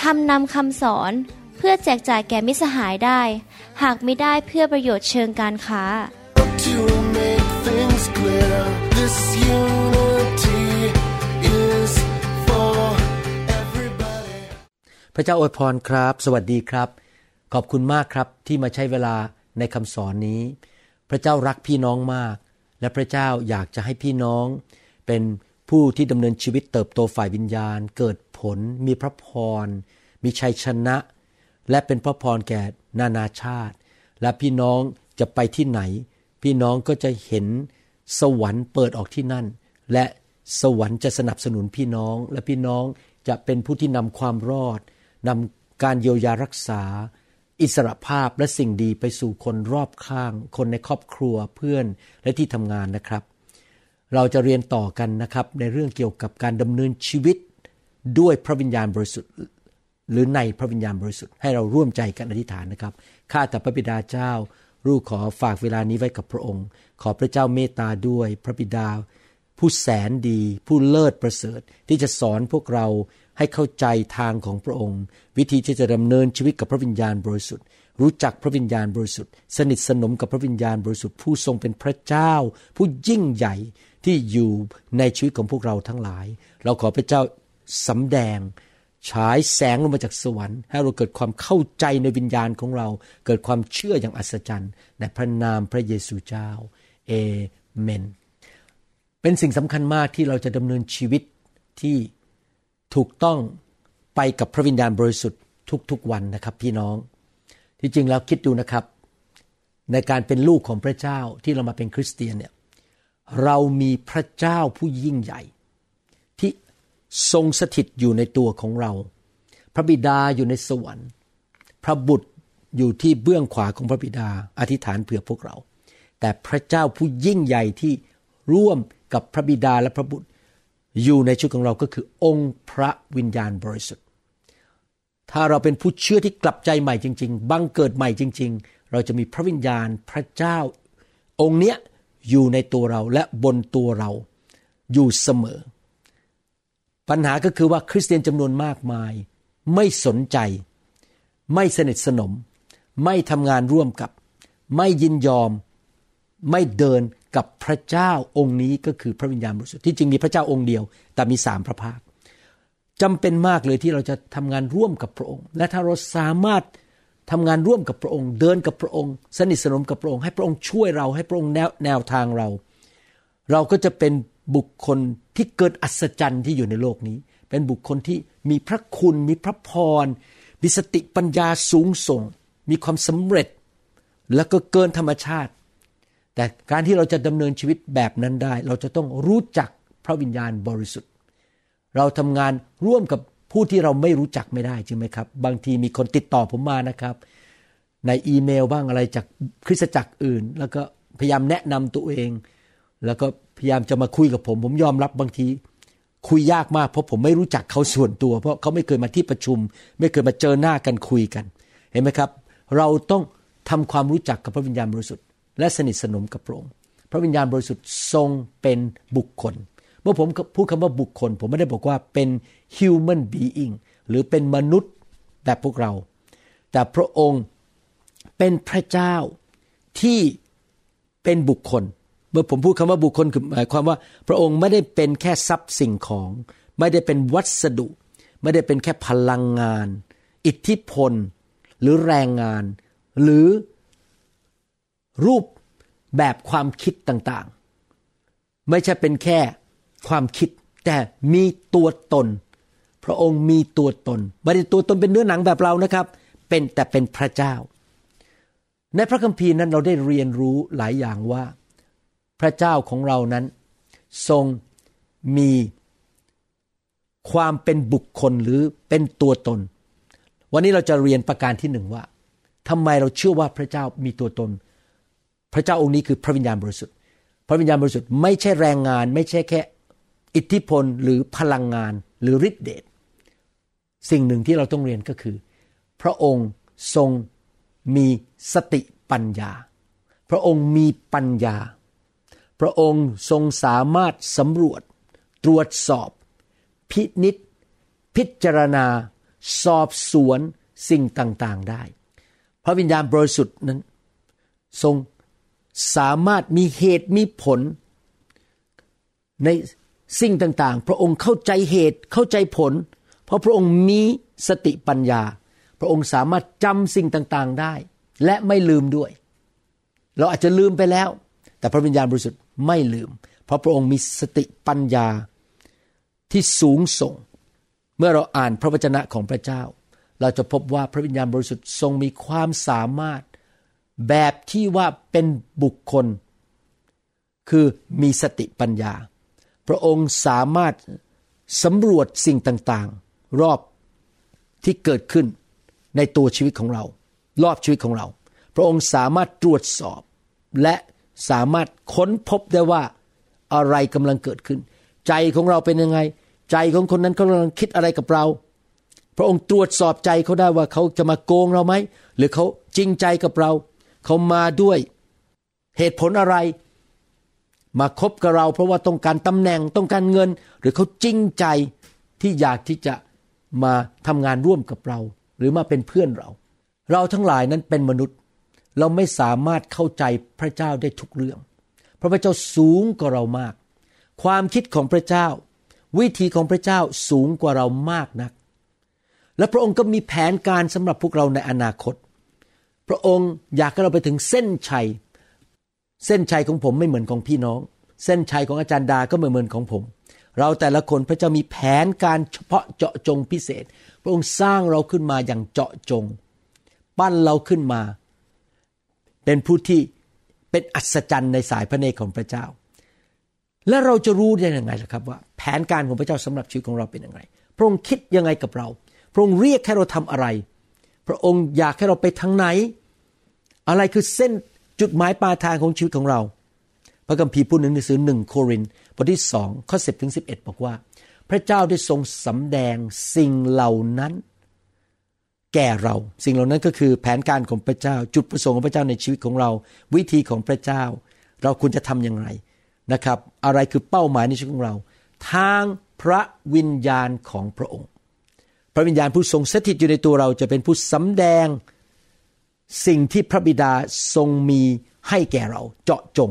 ทำนำคำสอนเพื่อแจกจ่ายแก่มิสหายได้ หากไม่ได้เพื่อประโยชน์เชิงการค้า To make things clear, this unity is for everybody. พระเจ้าอวยพรครับ สวัสดีครับ ขอบคุณมากครับที่มาใช้เวลาในคำสอนนี้ พระเจ้ารักพี่น้องมาก และพระเจ้าอยากจะให้พี่น้องเป็น ผู้ที่ดำเนินชีวิตเติบโตฝ่ายวิญญาณ เกิดผล มีพระพร มีชัยชนะ และเป็นพระพรแก่นานาชาติ และพี่น้องจะไปที่ไหน พี่น้องก็จะเห็นสวรรค์เปิดออกที่นั่น และสวรรค์จะสนับสนุนพี่น้อง และพี่น้องจะเป็นผู้ที่นำความรอดนำการเยียวยารักษา อิสรภาพและสิ่งดีไปสู่คนรอบข้าง คนในครอบครัวเพื่อนและที่ทำงานนะครับ เราจะเรียนต่อกันนะครับในเรื่องเกี่ยวกับการดำเนินชีวิตด้วยพระวิญญาณบริสุทธิ์ หรือในพระวิญญาณบริสุทธิ์ให้เราร่วมใจกันอธิษฐานนะครับข้าแต่พระบิดาเจ้า ลูกขอฝากเวลานี้ไว้กับพระองค์ ขอพระเจ้าเมตตาด้วยพระบิดา ผู้แสนดี ผู้เลิศประเสริฐ ที่จะสอนพวกเราให้เข้าใจทางของพระองค์ วิธีที่จะดำเนินชีวิตกับพระวิญญาณบริสุทธิ์ รู้จักพระวิญญาณบริสุทธิ์ สนิทสนมกับพระวิญญาณบริสุทธิ์ผู้ทรงเป็นพระเจ้า ผู้ยิ่งใหญ่ ที่อยู่ในชีวิตของพวกเราทั้งหลาย เราขอพระเจ้าสำแดงฉายแสงลงมาจากสวรรค์ ให้เราเกิดความเข้าใจในวิญญาณของเรา เกิดความเชื่ออย่างอัศจรรย์ ในพระนามพระเยซูเจ้าเอเมน เป็นสิ่งสำคัญมากที่เราจะดำเนินชีวิตที่ถูกต้องไปกับพระวิญญาณบริสุทธิ์ทุกๆวันนะครับ พี่น้อง ที่จริงแล้วคิดดูนะครับ ในการเป็นลูกของพระเจ้าที่เรามาเป็นคริสเตียนเนี่ย เรามีพระเจ้าผู้ยิ่งใหญ่ ที่ทรงสถิตอยู่ในตัวของเรา พระบิดาอยู่ในสวรรค์ พระบุตรอยู่ที่เบื้องขวาของพระบิดาอธิษฐานเผื่อพวกเรา แต่พระเจ้าผู้ยิ่งใหญ่ที่ร่วมกับพระบิดาและพระบุตร อยู่ในชีวิตของเราก็คือองค์พระวิญญาณบริสุทธิ์ ถ้าเราเป็นผู้เชื่อที่กลับใจใหม่จริง ๆ บังเกิดใหม่จริง ๆ เราจะมีพระวิญญาณพระเจ้าองค์เนี้ย อยู่ในตัวเราและบนตัวเราอยู่เสมอ ปัญหาก็คือว่าคริสเตียนจำนวนมากมาย ไม่สนใจ ไม่สนิทสนม ไม่ทำงานร่วมกับ ไม่ยินยอม ไม่เดินกับพระเจ้าองค์นี้ก็คือพระวิญญาณบริสุทธิ์ที่จริงมีพระเจ้าองค์เดียว แต่มีสามพระภาคจำเป็นมากเลยที่เราจะทำงานร่วมกับพระองค์ และถ้าเราสามารถ ทำงานร่วมกับพระองค์ เดินกับพระองค์ สนิทสนมกับพระองค์ ให้พระองค์ช่วยเราให้พระองค์แนวแนวทางเรา เราก็จะเป็นบุคคลที่เกิดอัศจรรย์ที่อยู่ในโลกนี้ เป็นบุคคลที่มีพระคุณ มีพระพร มีสติปัญญาสูงส่ง มีความสำเร็จ แล้วก็เกินธรรมชาติ แต่การที่เราจะดำเนินชีวิตแบบนั้นได้ เราจะต้องรู้จักพระวิญญาณบริสุทธิ์ เราทำงานร่วมกับ ผู้ที่เราไม่รู้จักไม่ได้จริงไหมครับ บางทีมีคนติดต่อผมมานะครับ ในอีเมลบ้างอะไรจากคริสตจักรอื่น แล้วก็พยายามแนะนำตัวเอง แล้วก็พยายามจะมาคุยกับผม ผมยอมรับบางทีคุยยากมากเพราะผมไม่รู้จักเขาส่วนตัว เพราะเขาไม่เคยมาที่ประชุม ไม่เคยมาเจอหน้ากันคุยกัน เห็นไหมครับ เราต้องทำความรู้จักกับพระวิญญาณบริสุทธิ์และสนิทสนมกับพระองค์พระวิญญาณบริสุทธิ์ทรงเป็นบุคคล มื่อผมพูดคำว่าบุคคล ผมไม่ได้บอกว่าเป็น human being หรือเป็นมนุษย์แบบพวกเรา แต่พระองค์เป็นพระเจ้าที่เป็นบุคคล เมื่อผมพูดคำว่าบุคคลคือหมายความว่า พระองค์ไม่ได้เป็นแค่ทรัพย์สิ่งของ ไม่ได้เป็นวัสดุ ไม่ได้เป็นแค่พลังงาน อิทธิพล หรือแรงงาน หรือรูปแบบความคิดต่างๆ ไม่ใช่เป็นแค่ ความคิด แต่มีตัวตน พระองค์มีตัวตนไม่ได้ตัวตนเป็นเนื้อหนังแบบเรานะครับ เป็นแต่เป็นพระเจ้า ในพระคัมภีร์นั้นเราได้เรียนรู้หลายอย่างว่า พระเจ้าของเรานั้น ทรงมีความเป็นบุคคลหรือเป็นตัวตน วันนี้เราจะเรียนประการที่หนึ่งว่าทำไมเราเชื่อว่าพระเจ้ามีตัวตน พระเจ้าองค์นี้คือพระวิญญาณบริสุทธิ์ พระวิญญาณบริสุทธิ์ไม่ใช่แรงงาน ไม่ใช่แค่ อิทธิพลหรือพลังงานหรือฤทธิเดชสิ่งหนึ่งที่เราต้องเรียนก็คือ พระองค์ทรงมีสติปัญญา พระองค์มีปัญญา พระองค์ทรงสามารถสำรวจ ตรวจสอบ พินิษพิจารณา สอบสวนสิ่งต่างๆได้ พระวิญญาณบริสุทธิ์นั้น ทรงสามารถมีเหตุมีผล ใน สิ่งต่างๆ พระองค์เข้าใจเหตุเข้าใจผล เพราะพระองค์มีสติปัญญา พระองค์สามารถจำสิ่งต่างๆได้ และไม่ลืมด้วย เราอาจจะลืมไปแล้ว แต่พระวิญญาณบริสุทธิ์ไม่ลืม เพราะพระองค์มีสติปัญญาที่สูงส่ง เมื่อเราอ่านพระวจนะของพระเจ้า เราจะพบว่าพระวิญญาณบริสุทธิ์ทรงมีความสามารถ แบบที่ว่าเป็นบุคคล คือมีสติปัญญา พระองค์สามารถสำรวจสิ่งต่างๆ รอบที่เกิดขึ้นในตัวชีวิตของเรา รอบชีวิตของเรา พระองค์สามารถตรวจสอบ และสามารถค้นพบได้ว่าอะไรกำลังเกิดขึ้น ใจของเราเป็นยังไง ใจของคนนั้นเขากำลังคิดอะไรกับเรา พระองค์ตรวจสอบใจเขาได้ว่าเขาจะมาโกงเราไหมหรือเขาจริงใจกับเรา เขามาด้วยเหตุผลอะไร มาคบกับเรา เพราะว่าต้องการตำแหน่งต้องการเงิน หรือเขาจริงใจที่อยากที่จะมาทำงานร่วมกับเรา หรือมาเป็นเพื่อนเรา เราทั้งหลายนั้นเป็นมนุษย์ เราไม่สามารถเข้าใจพระเจ้าได้ทุกเรื่อง เพราะพระเจ้าสูงกว่าเรามาก ความคิดของพระเจ้า วิธีของพระเจ้าสูงกว่าเรามากนัก และพระองค์ก็มีแผนการสำหรับพวกเราในอนาคต พระองค์อยากให้เราไปถึงเส้นชัย เส้นชัยของผมไม่เหมือนของพี่น้อง เส้นชัยของอาจารย์ดาก็ไม่เหมือนของผม เราแต่ละคนพระเจ้ามีแผนการเฉพาะเจาะจงพิเศษ พระองค์สร้างเราขึ้นมาอย่างเจาะจง ปั้นเราขึ้นมา เป็นผู้ที่เป็นอัศจรรย์ในสายพระเนตรของพระเจ้า และเราจะรู้ได้ยังไงล่ะครับว่า แผนการของพระเจ้าสำหรับชีวิตของเราเป็นยังไงพระองค์คิดยังไงกับเรา พระองค์เรียกให้เราทำอะไร พระองค์อยากให้เราไปทางไหน อะไรคือเส้น จุดหมายปลายทางของชีวิตของเรา พระคัมภีร์พูดในหนังสือหนึ่งโครินธ์บทที่สองข้อสิบถึงสิบเอ็ดบอกว่า พระเจ้าได้ทรงสำแดงสิ่งเหล่านั้น แก่เรา สิ่งเหล่านั้นก็คือแผนการของพระเจ้า จุดประสงค์ของพระเจ้าในชีวิตของเรา วิธีของพระเจ้า เราควรจะทำอย่างไรนะครับ อะไรคือเป้าหมายในชีวิตของเรา ทางพระวิญญาณของพระองค์ พระวิญญาณผู้ทรงสถิตอยู่ในตัวเราจะเป็นผู้สำแดง สิ่งที่พระบิดาทรงมีให้แก่เราเจาะจง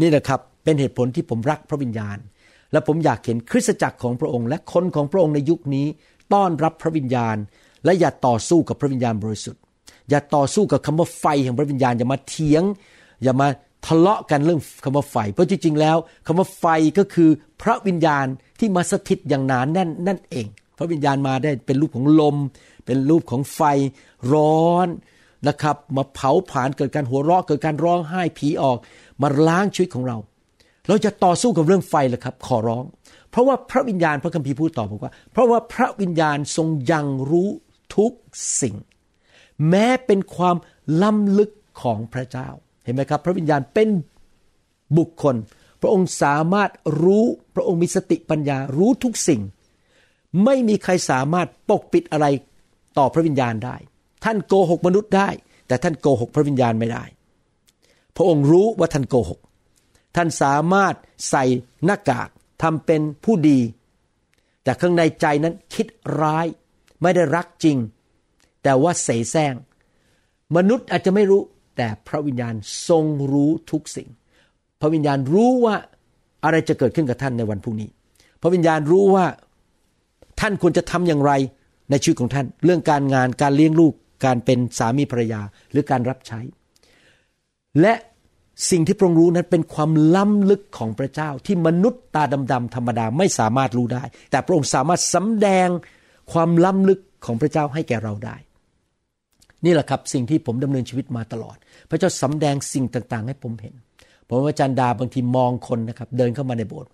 นี่นะครับเป็นเหตุผลที่ผมรักพระวิญญาณ และผมอยากเห็นคริสตจักรของพระองค์ และคนของพระองค์ในยุคนี้ ต้อนรับพระวิญญาณ และอย่าต่อสู้กับพระวิญญาณบริสุทธิ์ อย่าต่อสู้กับคำว่าไฟแห่งพระวิญญาณอย่ามาเถียง อย่ามาทะเลาะกันเรื่องคำว่าไฟ เพราะจริงๆแล้วคำว่าไฟก็คือพระวิญญาณที่มาสถิตอย่างหนานแน่นนั่นเอง พระวิญญาณมาได้เป็นรูปของลม เป็นรูปของไฟร้อน นะครับ มาเผาผลาญเกิดการหัวเราะเกิดการร้องไห้ผีออกมาล้างชีวิตของเรา เราจะต่อสู้กับเรื่องไฟเลยครับ ขอร้อง เพราะว่าพระวิญญาณพระคัมภีร์พูดต่อบอกว่า เพราะว่าพระวิญญาณทรงยังรู้ทุกสิ่ง แม้เป็นความล้ำลึกของพระเจ้าเห็นไหมครับ พระวิญญาณเป็นบุคคล พระองค์สามารถรู้พระองค์มีสติปัญญารู้ทุกสิ่ง ไม่มีใครสามารถปกปิดอะไรต่อพระวิญญาณได้ ท่านโกหกมนุษย์ได้ แต่ท่านโกหกพระวิญญาณไม่ได้ พระองค์รู้ว่าท่านโกหก ท่านสามารถใส่หน้ากากทำเป็นผู้ดี แต่ข้างในใจนั้นคิดร้าย ไม่ได้รักจริง แต่ว่าเสแสร้ง มนุษย์อาจจะไม่รู้ แต่พระวิญญาณทรงรู้ทุกสิ่ง พระวิญญาณรู้ว่าอะไรจะเกิดขึ้นกับท่านในวันพรุ่งนี้ พระวิญญาณรู้ว่าท่านควรจะทำอย่างไรในชีวิตของท่าน เรื่องการงานการเลี้ยงลูก การเป็นสามีภรรยาหรือการรับใช้ และสิ่งที่พระองค์รู้นั้นเป็นความล้ำลึกของพระเจ้าที่มนุษย์ตาดำๆธรรมดาไม่สามารถรู้ได้ แต่พระองค์สามารถสำแดงความล้ำลึกของพระเจ้าให้แก่เราได้ นี่แหละครับสิ่งที่ผมดำเนินชีวิตมาตลอด พระเจ้าสำแดงสิ่งต่างๆ ให้ผมเห็น ผมอาจารย์ดาบางทีมองคนนะครับเดินเข้ามาในโบสถ์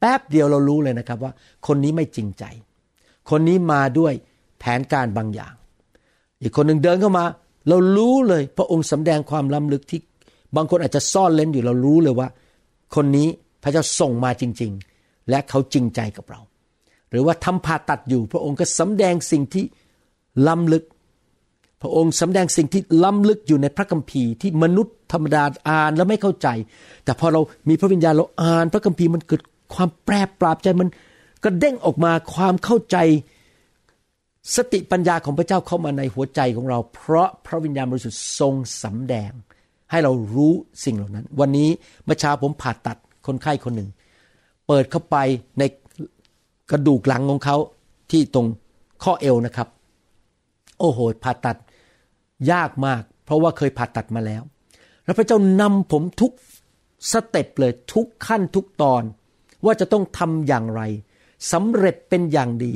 แป๊บเดียวเรารู้เลยนะครับว่า คนนี้ไม่จริงใจ คนนี้มาด้วยแผนการบางอย่าง อีกคนหนึ่งเดินเข้ามา เรารู้เลย พระองค์สำแดงความล้ำลึกที่บางคนอาจจะซ่อนเล้นอยู่เรารู้เลยว่า คนนี้พระเจ้าส่งมาจริง ๆ และเขาจริงใจกับเรา หรือว่าทำผ่าตัดอยู่ พระองค์ก็สำแดงสิ่งที่ล้ำลึก พระองค์สำแดงสิ่งที่ล้ำลึกอยู่ในพระคัมภีร์ที่มนุษย์ธรรมดาอ่านแล้วไม่เข้าใจ แต่พอเรามีพระวิญญาณเราอ่าน พระคัมภีร์มันเกิดความแปรปราบใจมันกระเด้งออกมาความเข้าใจ สติปัญญาของพระเจ้าเข้ามาในหัวใจของเรา เพราะพระวิญญาณบริสุทธิ์ทรงสำแดง ให้เรารู้สิ่งเหล่านั้น วันนี้เมื่อเช้าผมผ่าตัดคนไข้คนหนึ่ง เปิดเข้าไปในกระดูกหลังของเขาที่ตรงข้อเอวนะครับ โอ้โหผ่าตัดยากมาก เพราะว่าเคยผ่าตัดมาแล้ว แล้วพระเจ้านำผมทุกสเต็ปเลยทุกขั้นทุกตอน ว่าจะต้องทำอย่างไรสำเร็จเป็นอย่างดี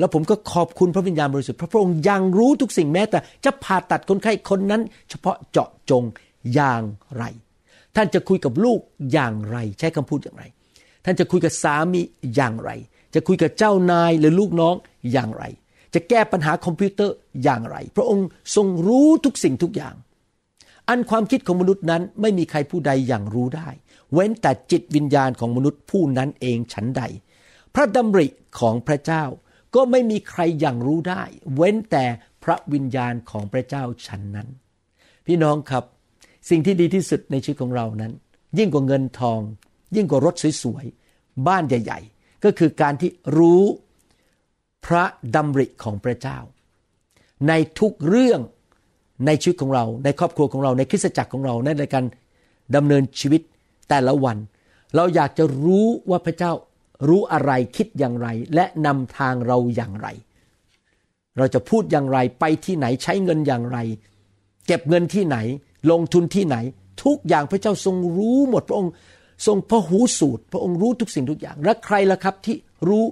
แล้วผมก็ขอบคุณพระวิญญาณบริสุทธิ์พระพระองค์ยังรู้ทุกสิ่งแม้แต่จะผ่าตัดคนไข้คนนั้น เฉพาะเจาะจงอย่างไร ท่านจะคุยกับลูกอย่างไร ใช้คำพูดอย่างไร ท่านจะคุยกับสามีอย่างไร จะคุยกับเจ้านายหรือลูกน้องอย่างไร จะแก้ปัญหาคอมพิวเตอร์อย่างไร พระองค์ทรงรู้ทุกสิ่งทุกอย่าง อันความคิดของมนุษย์นั้นไม่มีใครผู้ใดอย่างรู้ได้ เว้นแต่จิตวิญญาณของมนุษย์ผู้นั้นเองฉันใด พระดำริของพระเจ้า ก็ไม่มีใครอย่างรู้ได้ เว้นแต่พระวิญญาณของพระเจ้าฉันนั้น พี่น้องครับ สิ่งที่ดีที่สุดในชีวิตของเรานั้น ยิ่งกว่าเงินทอง ยิ่งกว่ารถสวยๆบ้านใหญ่ ๆ ก็คือการที่รู้พระดำริของพระเจ้า ในทุกเรื่องในชีวิตของเรา ในครอบครัวของเราในคริสตจักรของเราในการดำเนินชีวิตแต่ละวัน เราอยากจะรู้ว่าพระเจ้า รู้อะไรคิดอย่างไร และนำทางเราอย่างไร เราจะพูดอย่างไรไปที่ไหนใช้เงินอย่างไร เก็บเงินที่ไหน ลงทุนที่ไหน ทุกอย่างพระเจ้าทรงรู้หมดพระองค์ทรงพระหูสูตร พระองค์รู้ทุกสิ่งทุกอย่าง และใครล่ะครับที่รู้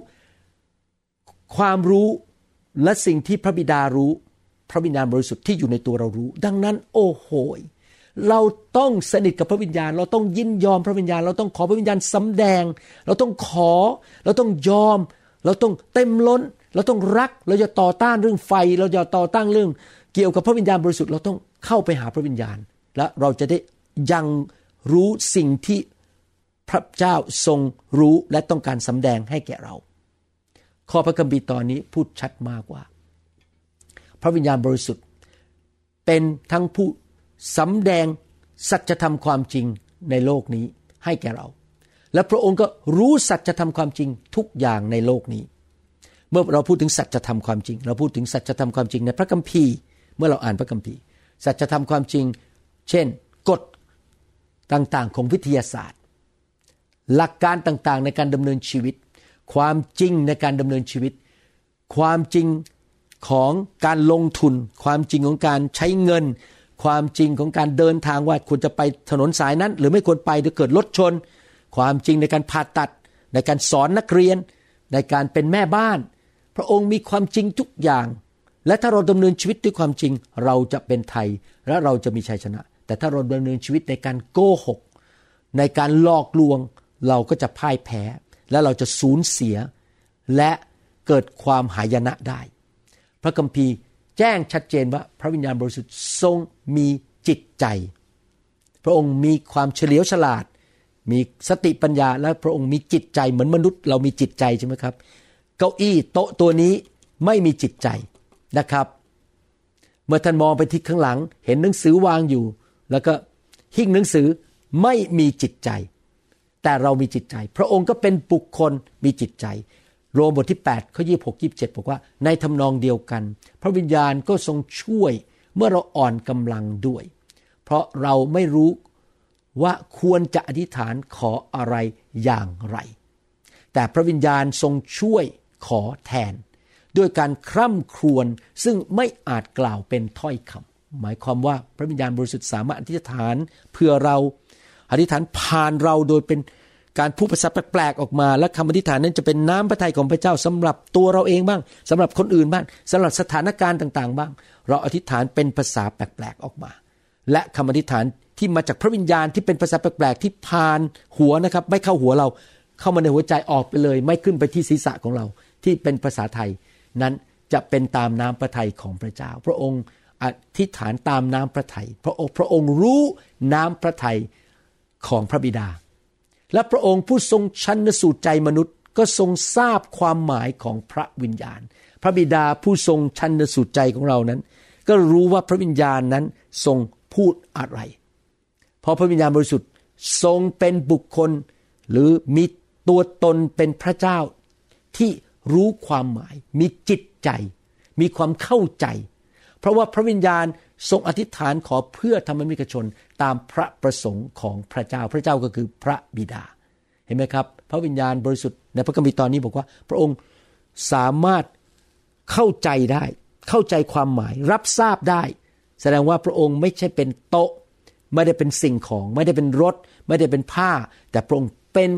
ความรู้และสิ่งที่พระบิดารู้ พระวิญญาณบริสุทธิ์ที่อยู่ในตัวเรารู้ ดังนั้น โอ้โห เราต้องสนิทกับพระวิญญาณ เราต้องยินยอมพระวิญญาณ เราต้องขอพระวิญญาณสำแดง เราต้องขอ เราต้องยอม เราต้องเต็มล้น เราต้องรัก เราจะต่อต้านเรื่องไฟ เราจะต่อต้านเรื่อง เกี่ยวกับพระวิญญาณบริสุทธิ์ เราต้องเข้าไปหาพระวิญญาณ และเราจะได้ยังรู้สิ่งที่พระเจ้าทรงรู้และต้องการสำแดงให้แก่เรา ข้อพระคัมภีร์ตอนนี้พูดชัดมากว่า พระวิญญาณบริสุทธิ์เป็นทั้งผู้ สำแดงสัจธรรมความจริงในโลกนี้ให้แก่เรา และพระองค์ก็รู้สัจธรรมความจริงทุกอย่างในโลกนี้ เมื่อเราพูดถึงสัจธรรมความจริง เราพูดถึงสัจธรรมความจริงในพระคัมภีร์ เมื่อเราอ่านพระคัมภีร์ สัจธรรมความจริง เช่นกฎต่างๆ ของวิทยาศาสตร์ หลักการต่างๆ ในการดำเนินชีวิต ความจริงในการดำเนินชีวิต ความจริงของการลงทุน ความจริงของการใช้เงิน ความจริงของการเดินทางว่าควรจะไปถนนสายนั้น หรือไม่ควรไปถ้าเกิดรถชน ความจริงในการผ่าตัด ในการสอนนักเรียน ในการเป็นแม่บ้าน พระองค์มีความจริงทุกอย่าง และถ้าเราดำเนินชีวิตด้วยความจริงเราจะเป็นไทยและเราจะมีชัยชนะ แต่ถ้าเราดำเนินชีวิตในการโกหก ในการหลอกลวง เราก็จะพ่ายแพ้ และเราจะสูญเสีย และเกิดความหายนะได้ พระคัมภีร์ แจ้งชัดเจนว่าพระวิญญาณบริสุทธิ์ทรงมีจิตใจ พระองค์มีความเฉลียวฉลาด มีสติปัญญาและพระองค์มีจิตใจเหมือนมนุษย์ เรามีจิตใจใช่ไหมครับ เก้าอี้โต๊ะตัวนี้ไม่มีจิตใจนะครับ เมื่อท่านมองไปที่ข้างหลัง เห็นหนังสือวางอยู่ แล้วก็หิ้งหนังสือไม่มีจิตใจ แต่เรามีจิตใจ พระองค์ก็เป็นบุคคลมีจิตใจ โรมบทที่8ข้อ26 27 บอกว่าในทำนองเดียวกัน พระวิญญาณก็ทรงช่วยเมื่อเราอ่อนกำลังด้วย เพราะเราไม่รู้ว่าควรจะอธิษฐานขออะไรอย่างไร แต่พระวิญญาณทรงช่วยขอแทน ด้วยการคร่ำครวญซึ่งไม่อาจกล่าวเป็นถ้อยคำหมายความว่าพระวิญญาณบริสุทธิ์สามารถอธิษฐานเพื่อเราอธิษฐานผ่านเราโดยเป็น การพูดภาษาแปลกๆออกมา และคำอธิษฐานนั้นจะเป็นน้ำพระทัยของพระเจ้าสำหรับตัวเราเองบ้างสำหรับคนอื่นบ้างสำหรับสถานการณ์ต่าง ๆ บ้าง เราอธิษฐานเป็นภาษาแปลกๆออกมา และคำอธิษฐานที่มาจากพระวิญญาณที่เป็นภาษาแปลกๆที่ผ่านหัวนะครับ ไม่เข้าหัวเราเข้ามาในหัวใจออกไปเลย ไม่ขึ้นไปที่ศีรษะของเรา ที่เป็นภาษาไทย นั้นจะเป็นตามน้ำพระทัยของพระเจ้า พระองค์อธิษฐานตามน้ำพระทัยพระองค์พระองค์รู้น้ำพระทัยของพระบิดา และพระองค์ผู้ทรงชันสูตรใจมนุษย์ ก็ทรงทราบความหมายของพระวิญญาณ พระบิดาผู้ทรงชันสูตรใจของเรานั้น ก็รู้ว่าพระวิญญาณนั้นทรงพูดอะไร เพราะพระวิญญาณบริสุทธิ์ทรงเป็นบุคคล หรือมีตัวตนเป็นพระเจ้า ที่รู้ความหมาย มีจิตใจ มีความเข้าใจ เพราะว่าพระวิญญาณ ทรงอธิษฐานขอเพื่อธรรมมิกชนตามพระประสงค์ของพระเจ้า พระเจ้าก็คือพระบิดา เห็นไหมครับ พระวิญญาณบริสุทธิ์ในพระคัมภีร์ตอนนี้บอกว่า พระองค์สามารถเข้าใจได้ เข้าใจความหมาย รับทราบได้ แสดงว่าพระองค์ไม่ใช่เป็นโต๊ะ ไม่ได้เป็นสิ่งของ ไม่ได้เป็นรถ ไม่ได้เป็นผ้า แต่พระองค์เป็น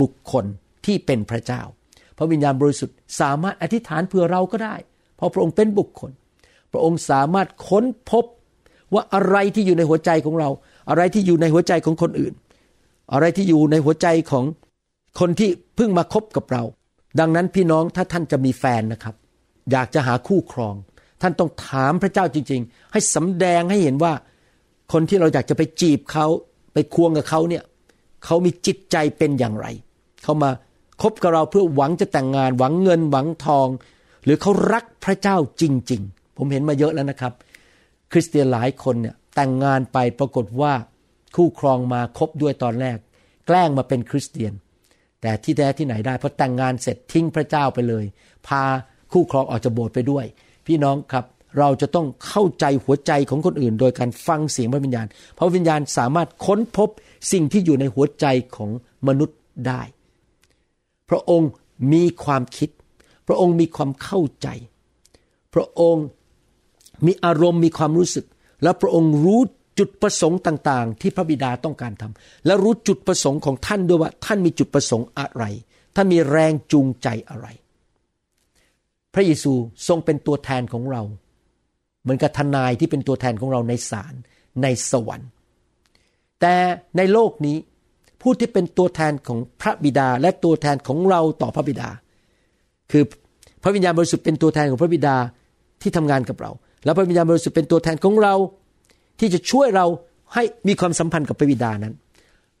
บุคคลที่เป็นพระเจ้า พระวิญญาณบริสุทธิ์สามารถอธิษฐานเพื่อเราก็ได้ เพราะพระองค์เป็นบุคคล พระองค์สามารถค้นพบว่าอะไรที่อยู่ในหัวใจของเรา อะไรที่อยู่ในหัวใจของคนอื่น อะไรที่อยู่ในหัวใจของคนที่เพิ่งมาคบกับเรา ดังนั้นพี่น้องถ้าท่านจะมีแฟนนะครับ อยากจะหาคู่ครอง ท่านต้องถามพระเจ้าจริง ๆ ให้สำแดงให้เห็นว่า คนที่เราอยากจะไปจีบเขาไปควงกับเขาเนี่ยเขามีจิตใจเป็นอย่างไร เขามาคบกับเราเพื่อหวังจะแต่งงาน หวังเงินหวังทอง หรือเขารักพระเจ้าจริง ๆ ผมเห็นมาเยอะแล้วนะครับ คริสเตียนหลายคนเนี่ยแต่งงานไปปรากฏว่าคู่ครองมาคบด้วยตอนแรก แกล้งมาเป็นคริสเตียน แต่ที่แท้ที่ไหนได้พอแต่งงานเสร็จทิ้งพระเจ้าไปเลย พาคู่ครองออกจากโบสถ์ไปด้วย พี่น้องครับเราจะต้องเข้าใจหัวใจของคนอื่น โดยการฟังเสียงพระวิญญาณเพราะวิญญาณสามารถค้นพบสิ่งที่อยู่ในหัวใจของมนุษย์ได้ พระองค์มีความคิด พระองค์มีความเข้าใจ พระองค์ มีอารมณ์มีความรู้สึก และพระองค์รู้จุดประสงค์ต่างๆ ที่พระบิดาต้องการทำและรู้จุดประสงค์ของท่านด้วยว่าท่านมีจุดประสงค์อะไร ท่านมีแรงจูงใจอะไร พระเยซูทรงเป็นตัวแทนของเรา เหมือนกับทนายที่เป็นตัวแทนของเราในศาลในสวรรค์ แต่ในโลกนี้ผู้ที่เป็นตัวแทนของพระบิดาและตัวแทนของเราต่อพระบิดา คือพระวิญญาณบริสุทธิ์เป็นตัวแทนของพระบิดาที่ทำงานกับเรา แล้วพระวิญญาณบริสุทธิ์เป็นตัวแทนของเรา ที่จะช่วยเราให้มีความสัมพันธ์กับพระบิดานั้น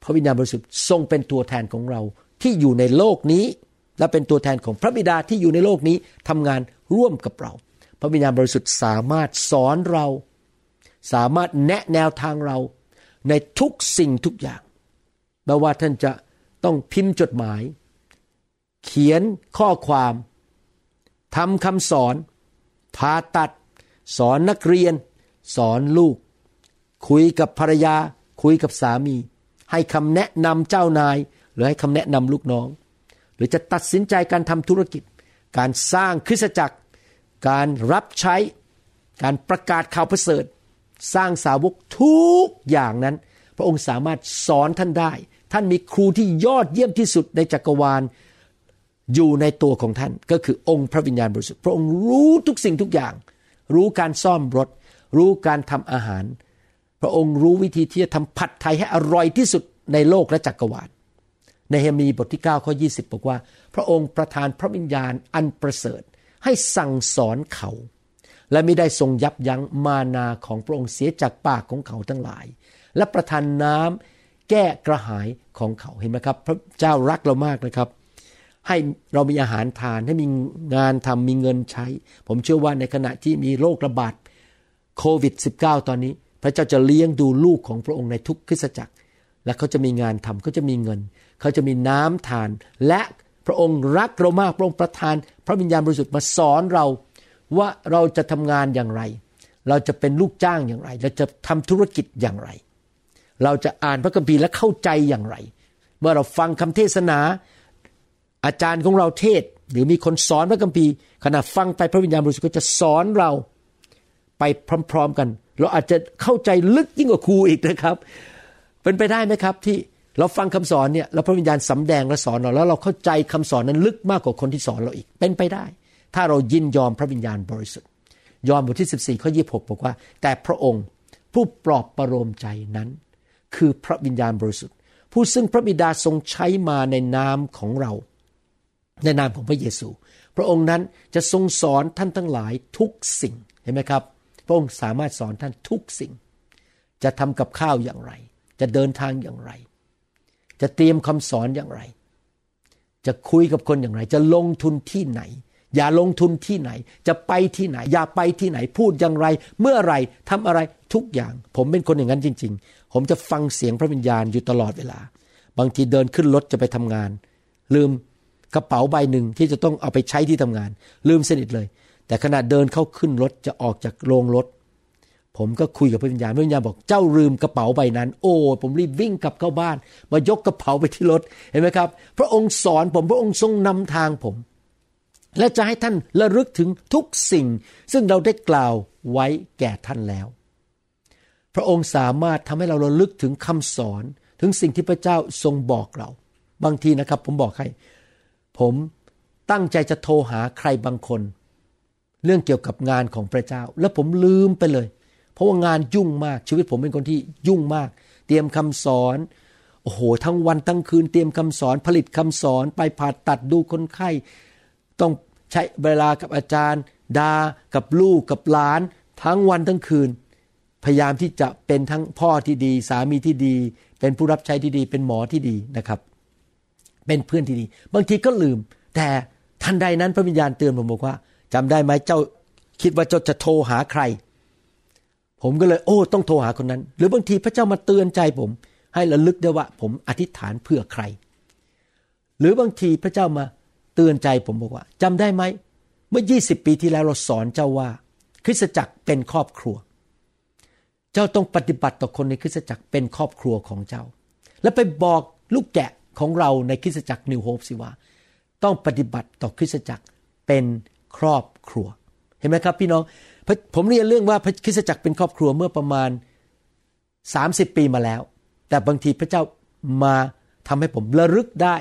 พระวิญญาณบริสุทธิ์ทรงเป็นตัวแทนของเราที่อยู่ในโลกนี้ และเป็นตัวแทนของพระบิดาที่อยู่ในโลกนี้ทำงานร่วมกับเรา พระวิญญาณบริสุทธิ์สามารถสอนเรา สามารถแนะแนวทางเราในทุกสิ่งทุกอย่างไม่ว่าท่านจะต้องพิมพ์จดหมาย เขียนข้อความทำคำสอนผ่าตัด สอนนักเรียน สอนลูก คุยกับภรรยา คุยกับสามี ให้คำแนะนำเจ้านาย หรือให้คำแนะนำลูกน้อง หรือจะตัดสินใจการทำธุรกิจ การสร้างคริสตจักร การรับใช้ การประกาศข่าวประเสริฐ สร้างสาวกทุกอย่างนั้น พระองค์สามารถสอนท่านได้ ท่านมีครูที่ยอดเยี่ยมที่สุดในจักรวาลอยู่ในตัวของท่านก็คือองค์พระวิญญาณบริสุทธิ์พระองค์รู้ทุกสิ่งทุกอย่าง รู้การซ่อมรถ รู้การทำอาหาร พระองค์รู้วิธีที่จะทำผัดไทยให้อร่อยที่สุดในโลกและจักรวาล ในเฮมีบทที่9ข้อ20 บอกว่า พระองค์ประทานพระวิญญาณอันประเสริฐ ให้สั่งสอนเขา และไม่ได้ทรงยับยั้งมานาของพระองค์เสียจากปากของเขาทั้งหลาย และประทานน้ำแก้กระหายของเขาเห็นไหมครับ พระเจ้ารักเรามากนะครับ ให้เรามีอาหารทานให้มีงานทำมีเงินใช้ ผมเชื่อว่าในขณะที่มีโรคระบาดโควิด -19 ตอนนี้ พระเจ้าจะเลี้ยงดูลูกของพระองค์ในทุกคริสตจักร และเขาจะมีงานทำเขาจะมีเงิน เขาจะมีน้ำทาน และพระองค์รักเรามากพระองค์ประทาน พระวิญญาณบริสุทธิ์มาสอนเราว่าเราจะทำงานอย่างไร เราจะเป็นลูกจ้างอย่างไร เราจะทำธุรกิจอย่างไร เราจะอ่านพระคัมภีร์และเข้าใจอย่างไร เมื่อเราฟังคำเทศนา อาจารย์ของเราเทศ หรือมีคนสอนพระคัมภีร์ขณะฟังไปพระวิญญาณบริสุทธิ์ก็จะสอนเราไปพร้อมๆกัน เราอาจจะเข้าใจลึกยิ่งกว่าครูอีกนะครับ เป็นไปได้ไหมครับที่เราฟังคำสอนเนี่ยแล้วพระวิญญาณสำแดงและสอนเราแล้วเราเข้าใจคำสอนนั้นลึกมากกว่าคนที่สอนเราอีกเป็นไปได้ ถ้าเรายินยอมพระวิญญาณบริสุทธิ์ยอห์นบทที่ 14ข้อ26บอกว่า แต่พระองค์ผู้ปลอบประโลมใจนั้น คือพระวิญญาณบริสุทธิ์ ผู้ซึ่งพระบิดาทรงใช้มาในนามของเรา ในนามของพระเยซู พระองค์นั้นจะทรงสอนท่านทั้งหลายทุกสิ่งเห็นไหมครับ พระองค์สามารถสอนท่านทุกสิ่ง จะทำกับข้าวอย่างไร จะเดินทางอย่างไร จะเตรียมคำสอนอย่างไร จะคุยกับคนอย่างไร จะลงทุนที่ไหน อย่าลงทุนที่ไหน จะไปที่ไหน อย่าไปที่ไหนพูดอย่างไร เมื่อไรทำอะไรทุกอย่าง ผมเป็นคนอย่างนั้นจริง ๆ ผมจะฟังเสียงพระวิญญาณอยู่ตลอดเวลา บางทีเดินขึ้นรถจะไปทำงาน ลืม กระเป๋าใบหนึ่งที่จะต้องเอาไปใช้ที่ทำงาน ลืมสนิทเลย แต่ขณะเดินเข้าขึ้นรถจะออกจากโรงรถ ผมก็คุยกับพระวิญญาณพระวิญญาณบอกเจ้าลืมกระเป๋าใบนั้น โอ้ผมรีบวิ่งกลับเข้าบ้าน มายกกระเป๋าไปที่รถเห็นไหมครับ พระองค์สอนผมพระองค์ทรงนำทางผม และจะให้ท่านระลึกถึงทุกสิ่ง ซึ่งเราได้กล่าวไว้แก่ท่านแล้ว พระองค์สามารถทำให้เราระลึกถึงคำสอนถึงสิ่งที่พระเจ้าทรงบอกเรา บางทีนะครับผมบอกให้ ผมตั้งใจจะโทรหาใครบางคน เรื่องเกี่ยวกับงานของพระเจ้า แล้วผมลืมไปเลย เพราะว่างานยุ่งมากชีวิตผมเป็นคนที่ยุ่งมาก เตรียมคำสอนโอ้โหทั้งวันทั้งคืนเตรียมคำสอนผลิตคำสอนไปผ่าตัดดูคนไข้ ต้องใช้เวลากับอาจารย์ ดากับลูกกับหลาน ทั้งวันทั้งคืน พยายามที่จะเป็นทั้งพ่อที่ดี สามีที่ดี เป็นผู้รับใช้ที่ดี เป็นหมอที่ดีนะครับ เป็นเพื่อนที่ดี บางทีก็ลืม แต่ทันใดนั้นพระวิญญาณเตือนผมบอกว่าจำได้ไหมเจ้าคิดว่าเจ้าจะโทรหาใคร ผมก็เลย โอ้ต้องโทรหาคนนั้น หรือบางทีพระเจ้ามาเตือนใจผม ให้ระลึกได้ว่า ผมอธิษฐานเพื่อใคร หรือบางทีพระเจ้ามาเตือนใจผมบอกว่าจำได้ไหมเมื่อ 20 ปีที่แล้วเราสอนเจ้าว่า คริสตจักรเป็นครอบครัว เจ้าต้องปฏิบัติต่อคนในคริสตจักรเป็นครอบครัวของเจ้า แล้วไปบอกลูกแกะ ของเราในคริสตจักรนิวโฮปสิว่าต้องปฏิบัติต่อคริสตจักรเป็นครอบครัว เห็นไหมครับพี่น้องผมเรียนเรื่องว่าคริสตจักรเป็นครอบครัวเมื่อประมาณ 30 ปีมาแล้ว แต่บางทีพระเจ้ามาทำให้ผมระลึกได้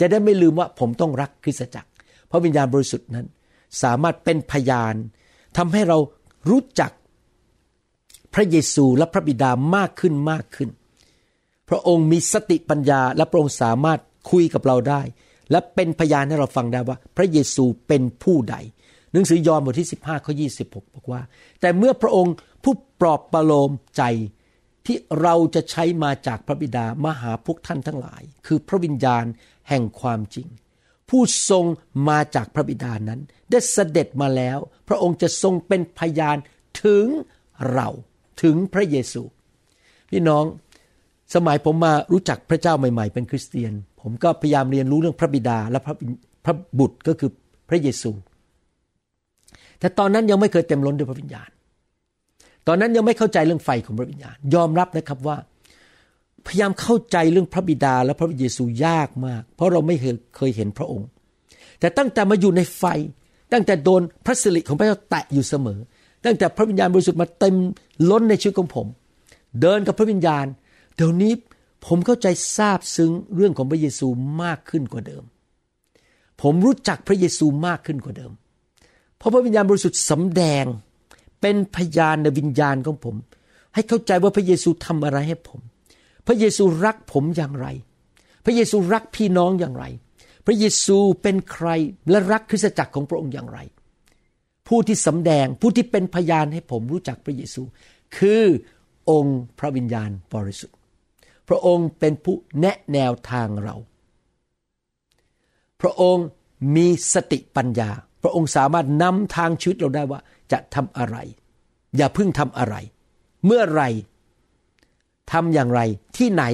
จะได้ไม่ลืมว่าผมต้องรักคริสตจักร เพราะวิญญาณบริสุทธิ์นั้น สามารถเป็นพยานทำให้เรารู้จักพระเยซูและพระบิดามากขึ้นมากขึ้น พระองค์มีสติปัญญาและพระองค์สามารถคุยกับเราได้ และเป็นพยานให้เราฟังได้ว่า พระเยซูเป็นผู้ใด หนังสือยอห์นบทที่ 15ข้อ26 บอกว่า แต่เมื่อพระองค์ผู้ปลอบประโลมใจที่เราจะใช้มาจากพระบิดามาหาพวกท่านทั้งหลาย คือพระวิญญาณแห่งความจริง ผู้ทรงมาจากพระบิดานั้น ได้เสด็จมาแล้ว พระองค์จะทรงเป็นพยานถึงเราถึงพระเยซู พี่น้อง สมัยผมมารู้จักพระเจ้าใหม่ๆ เป็นคริสเตียน ผมก็พยายามเรียนรู้เรื่องพระบิดาและพระพระบุตรก็คือพระเยซู แต่ตอนนั้นยังไม่เคยเต็มล้นด้วยพระวิญญาณ ตอนนั้นยังไม่เข้าใจเรื่องไฟของพระวิญญาณ ยอมรับนะครับว่า พยายามเข้าใจเรื่องพระบิดาและพระเยซูยากมาก เพราะเราไม่เคยเคยเห็นพระองค์ แต่ตั้งแต่มาอยู่ในไฟ ตั้งแต่โดนพระสิริของพระเจ้าแตะอยู่เสมอ ตั้งแต่พระวิญญาณบริสุทธิ์มาเต็มล้นในชีวิตของผม เดินกับพระวิญญาณ เดี๋ยวนี้ผมเข้าใจทราบซึ้งเรื่องของพระเยซูมากขึ้นกว่าเดิม ผมรู้จักพระเยซูมากขึ้นกว่าเดิม เพราะพระวิญญาณบริสุทธิ์สำแดงเป็นพยานในวิญญาณของผม ให้เข้าใจว่าพระเยซูทำอะไรให้ผม พระเยซูรักผมอย่างไร พระเยซูรักพี่น้องอย่างไร พระเยซูเป็นใครและรักคริสตจักรของพระองค์อย่างไร ผู้ที่สำแดงผู้ที่เป็นพยานให้ผมรู้จักพระเยซู คือองค์พระวิญญาณบริสุทธิ์ พระองค์เป็นผู้แนะแนวทางเรา พระองค์มีสติปัญญา พระองค์สามารถนำทางชีวิตเราได้ว่าจะทำอะไร อย่าเพิ่งทำอะไร เมื่อไรทำอย่างไรที่ไหน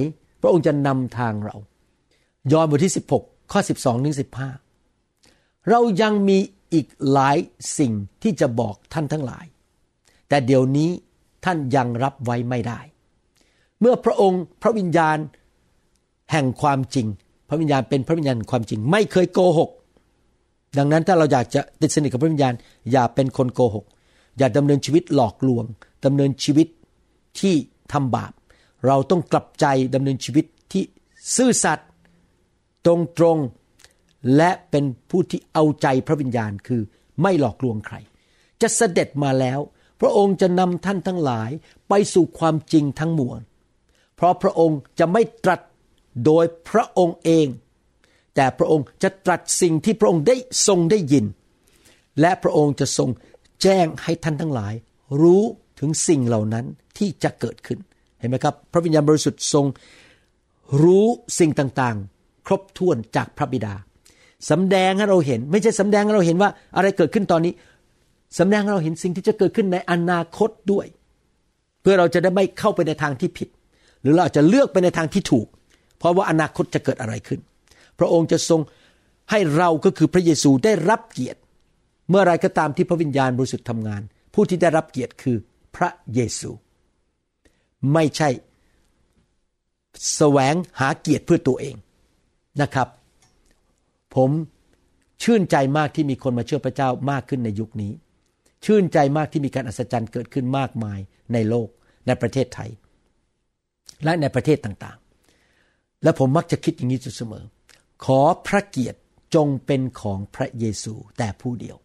พระองค์จะนำทางเรา ยอห์นบทที่ 16 ข้อ 12 ถึง 15 เรายังมีอีกหลายสิ่งที่จะบอกท่านทั้งหลาย แต่เดี๋ยวนี้ท่านยังรับไว้ไม่ได้ เมื่อพระองค์พระวิญญาณแห่งความจริง พระวิญญาณเป็นพระวิญญาณความจริง ไม่เคยโกหก ดังนั้นถ้าเราอยากจะติดสนิทกับพระวิญญาณ อย่าเป็นคนโกหก อย่าดำเนินชีวิตหลอกลวงดำเนินชีวิตที่ทำบาป เราต้องกลับใจดำเนินชีวิตที่ซื่อสัตย์ตรงตรงและเป็นผู้ที่เอาใจพระวิญญาณคือไม่หลอกลวงใคร จะเสด็จมาแล้ว พระองค์จะนำท่านทั้งหลายไปสู่ความจริงทั้งมวล เพราะพระองค์จะไม่ตรัสโดยพระองค์เอง แต่พระองค์จะตรัสสิ่งที่พระองค์ได้ทรงได้ยิน และพระองค์จะทรงแจ้งให้ท่านทั้งหลาย รู้ถึงสิ่งเหล่านั้นที่จะเกิดขึ้น เห็นไหมครับ พระวิญญาณบริสุทธิ์ทรงรู้สิ่งต่างๆ ครบถ้วนจากพระบิดาสำแดงให้เราเห็น ไม่ใช่สำแดงให้เราเห็นว่าอะไรเกิดขึ้นตอนนี้สำแดงให้เราเห็นสิ่งที่จะเกิดขึ้นในอนาคตด้วย เพื่อเราจะได้ไม่เข้าไปในทางที่ผิด หรือเราอาจจะเลือกไปในทางที่ถูก เพราะว่าอนาคตจะเกิดอะไรขึ้น พระองค์จะทรงให้เราก็คือพระเยซูได้รับเกียรติ เมื่อไรก็ตามที่พระวิญญาณบริสุทธิ์ทำงาน ผู้ที่ได้รับเกียรติคือพระเยซู ไม่ใช่แสวงหาเกียรติเพื่อตัวเองนะครับ ผมชื่นใจมากที่มีคนมาเชื่อพระเจ้ามากขึ้นในยุคนี้ ชื่นใจมากที่มีการอัศจรรย์เกิดขึ้นมากมายในโลกในประเทศไทย และในประเทศต่างๆ และผมมักจะคิดอย่างนี้อยู่เสมอ ขอพระเกียรติจงเป็นของพระเยซูแต่ผู้เดียว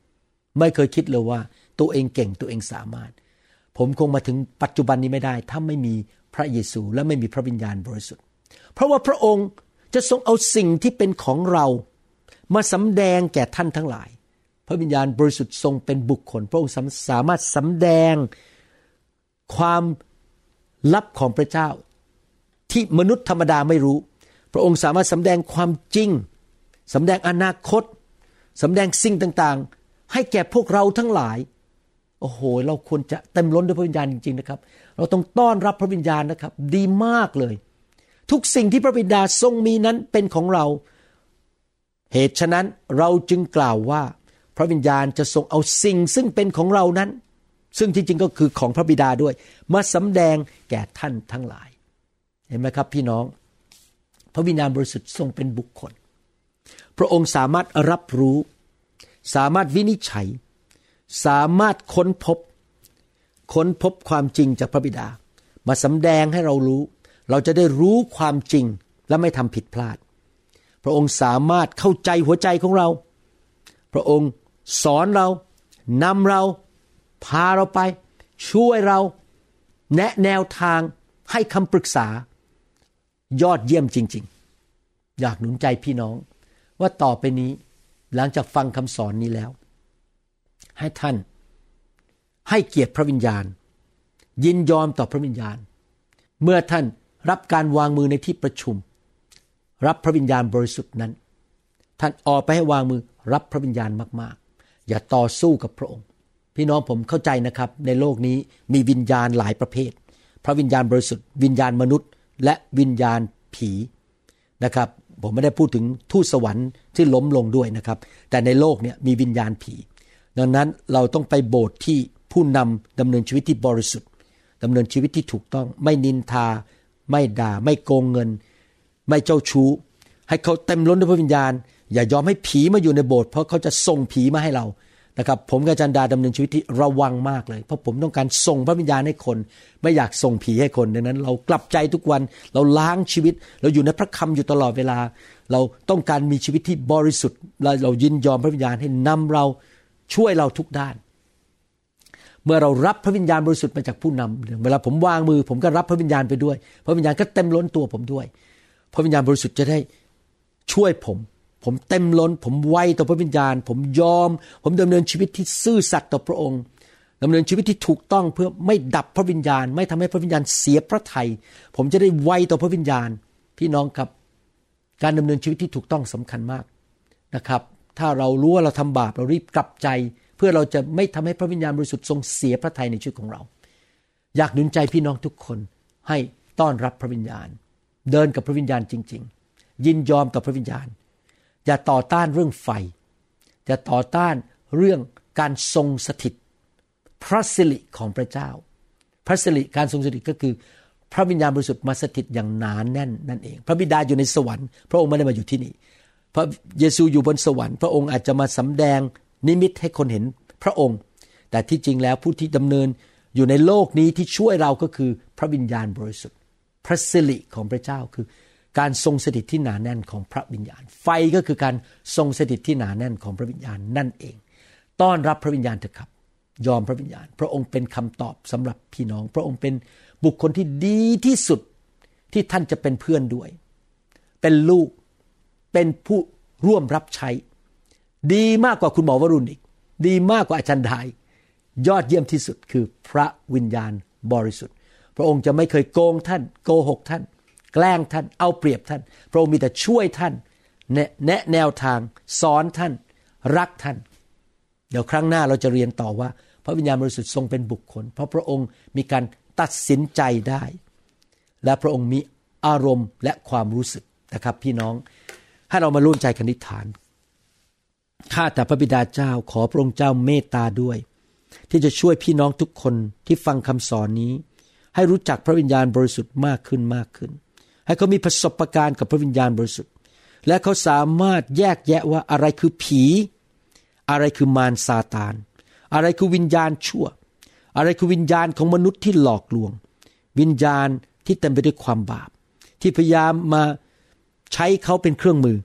ไม่เคยคิดเลยว่าตัวเองเก่งตัวเองสามารถ ผมคงมาถึงปัจจุบันนี้ไม่ได้ ถ้าไม่มีพระเยซูและไม่มีพระวิญญาณบริสุทธิ์ เพราะว่าพระองค์จะทรงเอาสิ่งที่เป็นของเรา มาสำแดงแก่ท่านทั้งหลาย พระวิญญาณบริสุทธิ์ทรงเป็นบุคคล พระองค์สามารถสำแดงความลับของพระเจ้า ที่มนุษย์ธรรมดาไม่รู้ พระองค์สามารถสำแดงความจริงสำแดงอนาคตสำแดงสิ่งต่างๆ ให้แก่พวกเราทั้งหลาย โอ้โห เราควรจะเต็มล้นด้วยพระวิญญาณจริงๆนะครับ เราต้องต้อนรับพระวิญญาณนะครับ ดีมากเลย ทุกสิ่งที่พระบิดาทรงมีนั้นเป็นของเรา เหตุฉะนั้นเราจึงกล่าวว่า พระวิญญาณจะทรงเอาสิ่งซึ่งเป็นของเรานั้น ซึ่งที่จริงก็คือของพระบิดาด้วย มาสำแดงแก่ท่านทั้งหลาย เห็นไหมครับพี่น้อง พระวิญญาณบริสุทธิ์ทรงเป็นบุคคล พระองค์สามารถรับรู้ สามารถวินิจฉัย สามารถค้นพบ ค้นพบความจริงจากพระบิดา มาสำแดงให้เรารู้ เราจะได้รู้ความจริงและไม่ทำผิดพลาด พระองค์สามารถเข้าใจหัวใจของเรา พระองค์สอนเรานำเราพาเราไป ช่วยเรา แนะแนวทางให้คำปรึกษา ยอดเยี่ยมจริง ๆ อยากหนุนใจพี่น้อง ว่าต่อไปนี้หลังจากฟังคำสอนนี้แล้ว ให้ท่าน ให้เกียรติพระวิญญาณ ยินยอมต่อพระวิญญาณ เมื่อท่านรับการวางมือในที่ประชุม รับพระวิญญาณบริสุทธิ์นั้น ท่านออกไปให้วางมือรับพระวิญญาณมากๆ อย่าต่อสู้กับพระองค์ พี่น้องผมเข้าใจนะครับ ในโลกนี้มีวิญญาณหลายประเภท พระวิญญาณบริสุทธิ์วิญญาณมนุษย์ และวิญญาณผีนะครับผมไม่ได้พูดถึงทูตสวรรค์ที่ล้มลงด้วยนะครับ แต่ในโลกเนี่ยมีวิญญาณผี ดังนั้นเราต้องไปโบสถ์ที่ผู้นำดำเนินชีวิตที่บริสุทธิ์ดำเนินชีวิตที่ถูกต้อง ไม่นินทา ไม่ด่า ไม่โกงเงิน ไม่เจ้าชู้ ให้เขาเต็มล้นด้วยพระวิญญาณ อย่ายอมให้ผีมาอยู่ในโบสถ์เพราะเขาจะส่งผีมาให้เรา นะครับผมกับจารย์ดาดำเนินชีวิตที่ระวังมากเลย เพราะผมต้องการส่งพระวิญญาณให้คน ไม่อยากส่งผีให้คนดังนั้น เรากลับใจทุกวันเราล้างชีวิต เราอยู่ในพระคำอยู่ตลอดเวลา เราต้องการมีชีวิตที่บริสุทธิ์เราเรายินยอมพระวิญญาณให้นำเราช่วยเราทุกด้าน เมื่อเรารับพระวิญญาณบริสุทธิ์มาจากผู้นำเวลาผมวางมือ ผมก็รับพระวิญญาณไปด้วย พระวิญญาณก็เต็มล้นตัวผมด้วย พระวิญญาณบริสุทธิ์จะได้ช่วยผม ผมเต็มล้น ผมไวต่อพระวิญญาณ ผมยอม ผมดำเนินชีวิตที่ซื่อสัตย์ต่อพระองค์ดำเนินชีวิตที่ถูกต้องเพื่อไม่ดับพระวิญญาณ ไม่ทำให้พระวิญญาณเสียพระทยัยผมจะได้ไวต่อพระวิญญาณ พี่น้องครับ การดำเนินชีวิตที่ถูกต้องสำคัญมากนะครับ ถ้าเรารู้ว่าเราทำบาปเรารีบกลับใจ เพื่อเราจะไม่ทำให้พระวิญญาณบริสุทธิ์ทรงเสียพระทัยในชีวิตของเรา อยากหนุนใจพี่น้องทุกคนให้ต้อนรับพระวิญญาณ เดินกับพระวิญญาณจริง ๆ ยินยอมต่อพระวิญญาณ อย่าต่อต้านเรื่องไฟ อย่าต่อต้านเรื่องการทรงสถิต พระสิริของพระเจ้า พระสิริการทรงสถิตก็คือ พระวิญญาณบริสุทธิ์มาสถิตอย่างหนานแน่นนั่นเอง พระบิดาอยู่ในสวรรค์พระองค์ไม่ได้มาอยู่ที่นี่ พระเยซูอยู่บนสวรรค์ พระองค์อาจจะมาสำแดงนิมิตให้คนเห็นพระองค์ แต่ที่จริงแล้วผู้ที่ดำเนินอยู่ในโลกนี้ที่ช่วยเราก็คือพระวิญญาณบริสุทธิ์ พระสิริของพระเจ้าคือ การทรงสถิตที่หนาแน่นของพระวิญญาณ ไฟก็คือการทรงสถิตที่หนาแน่นของพระวิญญาณนั่นเอง ต้อนรับพระวิญญาณเถอะครับ ยอมพระวิญญาณ พระองค์เป็นคำตอบสำหรับพี่น้อง พระองค์เป็นบุคคลที่ดีที่สุดที่ท่านจะเป็นเพื่อนด้วย เป็นลูกเป็นผู้ร่วมรับใช้ ดีมากกว่าคุณหมอวรุณอีก ดีมากกว่าอาจารย์ไดยอดเยี่ยมที่สุดคือพระวิญญาณบริสุทธิ์ พระองค์จะไม่เคยโกงท่าน โกหกท่าน แกล้งท่านเอาเปรียบท่าน พระองค์มีแต่ช่วยท่านแนะแนะแนวทางสอนท่าน รักท่าน เดี๋ยวครั้งหน้าเราจะเรียนต่อว่า พระวิญญาณบริสุทธิ์ทรงเป็นบุคคล เพราะพระองค์มีการตัดสินใจได้ และพระองค์มีอารมณ์และความรู้สึกนะครับ พี่น้องให้เรามาร่วมใจกันนิฐานข้าแต่พระบิดาเจ้าขอพระองค์เจ้าเมตตาด้วย ที่จะช่วยพี่น้องทุกคนที่ฟังคำสอนนี้ ให้รู้จักพระวิญญาณบริสุทธิ์มากขึ้นมากขึ้น ให้เขามีประสบการณ์กับพระวิญญาณบริสุทธิ์ และเขาสามารถแยกแยะว่าอะไรคือผี อะไรคือมารซาตาน อะไรคือวิญญาณชั่ว อะไรคือวิญญาณของมนุษย์ที่หลอกลวง วิญญาณที่เต็มไปด้วยความบาป ที่พยายามมาใช้เขาเป็นเครื่องมือ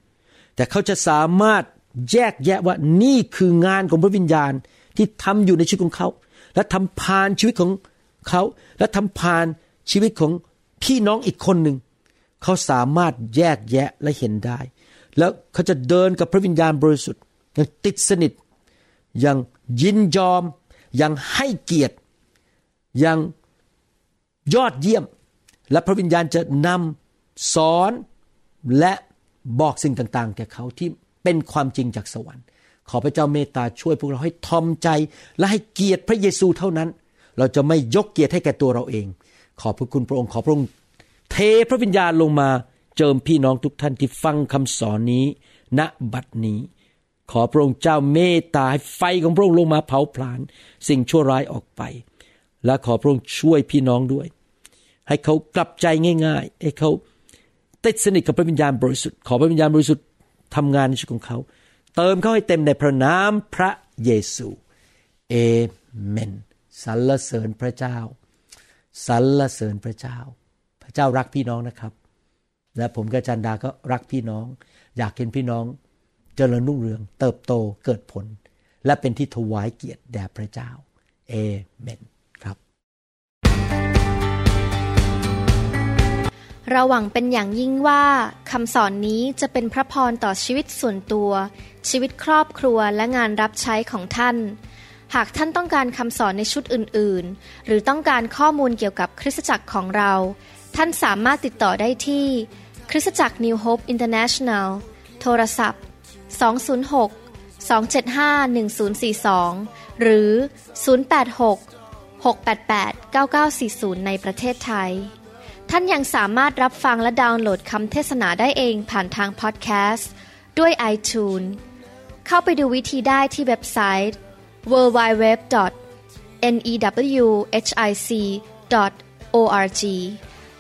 แต่เขาจะสามารถแยกแยะว่านี่คืองานของพระวิญญาณที่ทำอยู่ในชีวิตของเขา และทำผ่านชีวิตของเขา และทำผ่านชีวิตของพี่น้องอีกคนหนึ่ง เขาสามารถแยกแยะและเห็นได้ แล้วเขาจะเดินกับพระวิญญาณบริสุทธิ์อย่างติดสนิทอย่างยินยอมอย่างให้เกียรติอย่างยอดเยี่ยม และพระวิญญาณจะนำสอนและบอกสิ่งต่างๆ แก่เขาที่เป็นความจริงจากสวรรค์ ขอพระเจ้าเมตตาช่วยพวกเราให้ทอมใจ และให้เกียรติพระเยซูเท่านั้น เราจะไม่ยกเกียรติให้แก่ตัวเราเอง ขอบพระคุณพระองค์ขอพระองค์ เทพระวิญญาณลงมาเจิมพี่น้องทุกท่านที่ฟังคำสอนนี้ณบัดนี้ ขอพระองค์เจ้าเมตตาให้ไฟของพระองค์ลงมาเผาผลาญสิ่งชั่วร้ายออกไป และขอพระองค์ช่วยพี่น้องด้วย ให้เขากลับใจง่าย ๆ ให้เขาติดสนิทกับพระวิญญาณบริสุทธิ์ขอพระวิญญาณบริสุทธิ์ทำงานในชีวิตของเขา เติมเขาให้เต็มในพระนามพระเยซูเอเมนสรรเสริญพระเจ้าสรรเสริญพระเจ้า เจ้ารักพี่น้องนะครับ และผมกับจันดาก็รักพี่น้อง อยากเห็นพี่น้องเจริญรุ่งเรือง เติบโตเกิดผล และเป็นที่ถวายเกียรติแด่พระเจ้าเอเมนครับ เราหวังเป็นอย่างยิ่งว่าคำสอนนี้จะเป็นพระพรต่อชีวิตส่วนตัว ชีวิตครอบครัวและงานรับใช้ของท่านหากท่านต้องการคำสอนในชุดอื่น ๆ หรือต้องการข้อมูลเกี่ยวกับคริสตจักรของเรา ท่านสามารถติดต่อได้ที่ คริสตจักร New Hope International โทรศัพท์ 206 275 1042 หรือ 086 688 9940 ในประเทศไทย ท่านยังสามารถรับฟังและดาวน์โหลดคำเทศนาได้เองผ่านทางพอดแคสต์ ด้วย iTunes เข้าไปดูวิธีได้ที่เว็บไซต์ www.newhic.org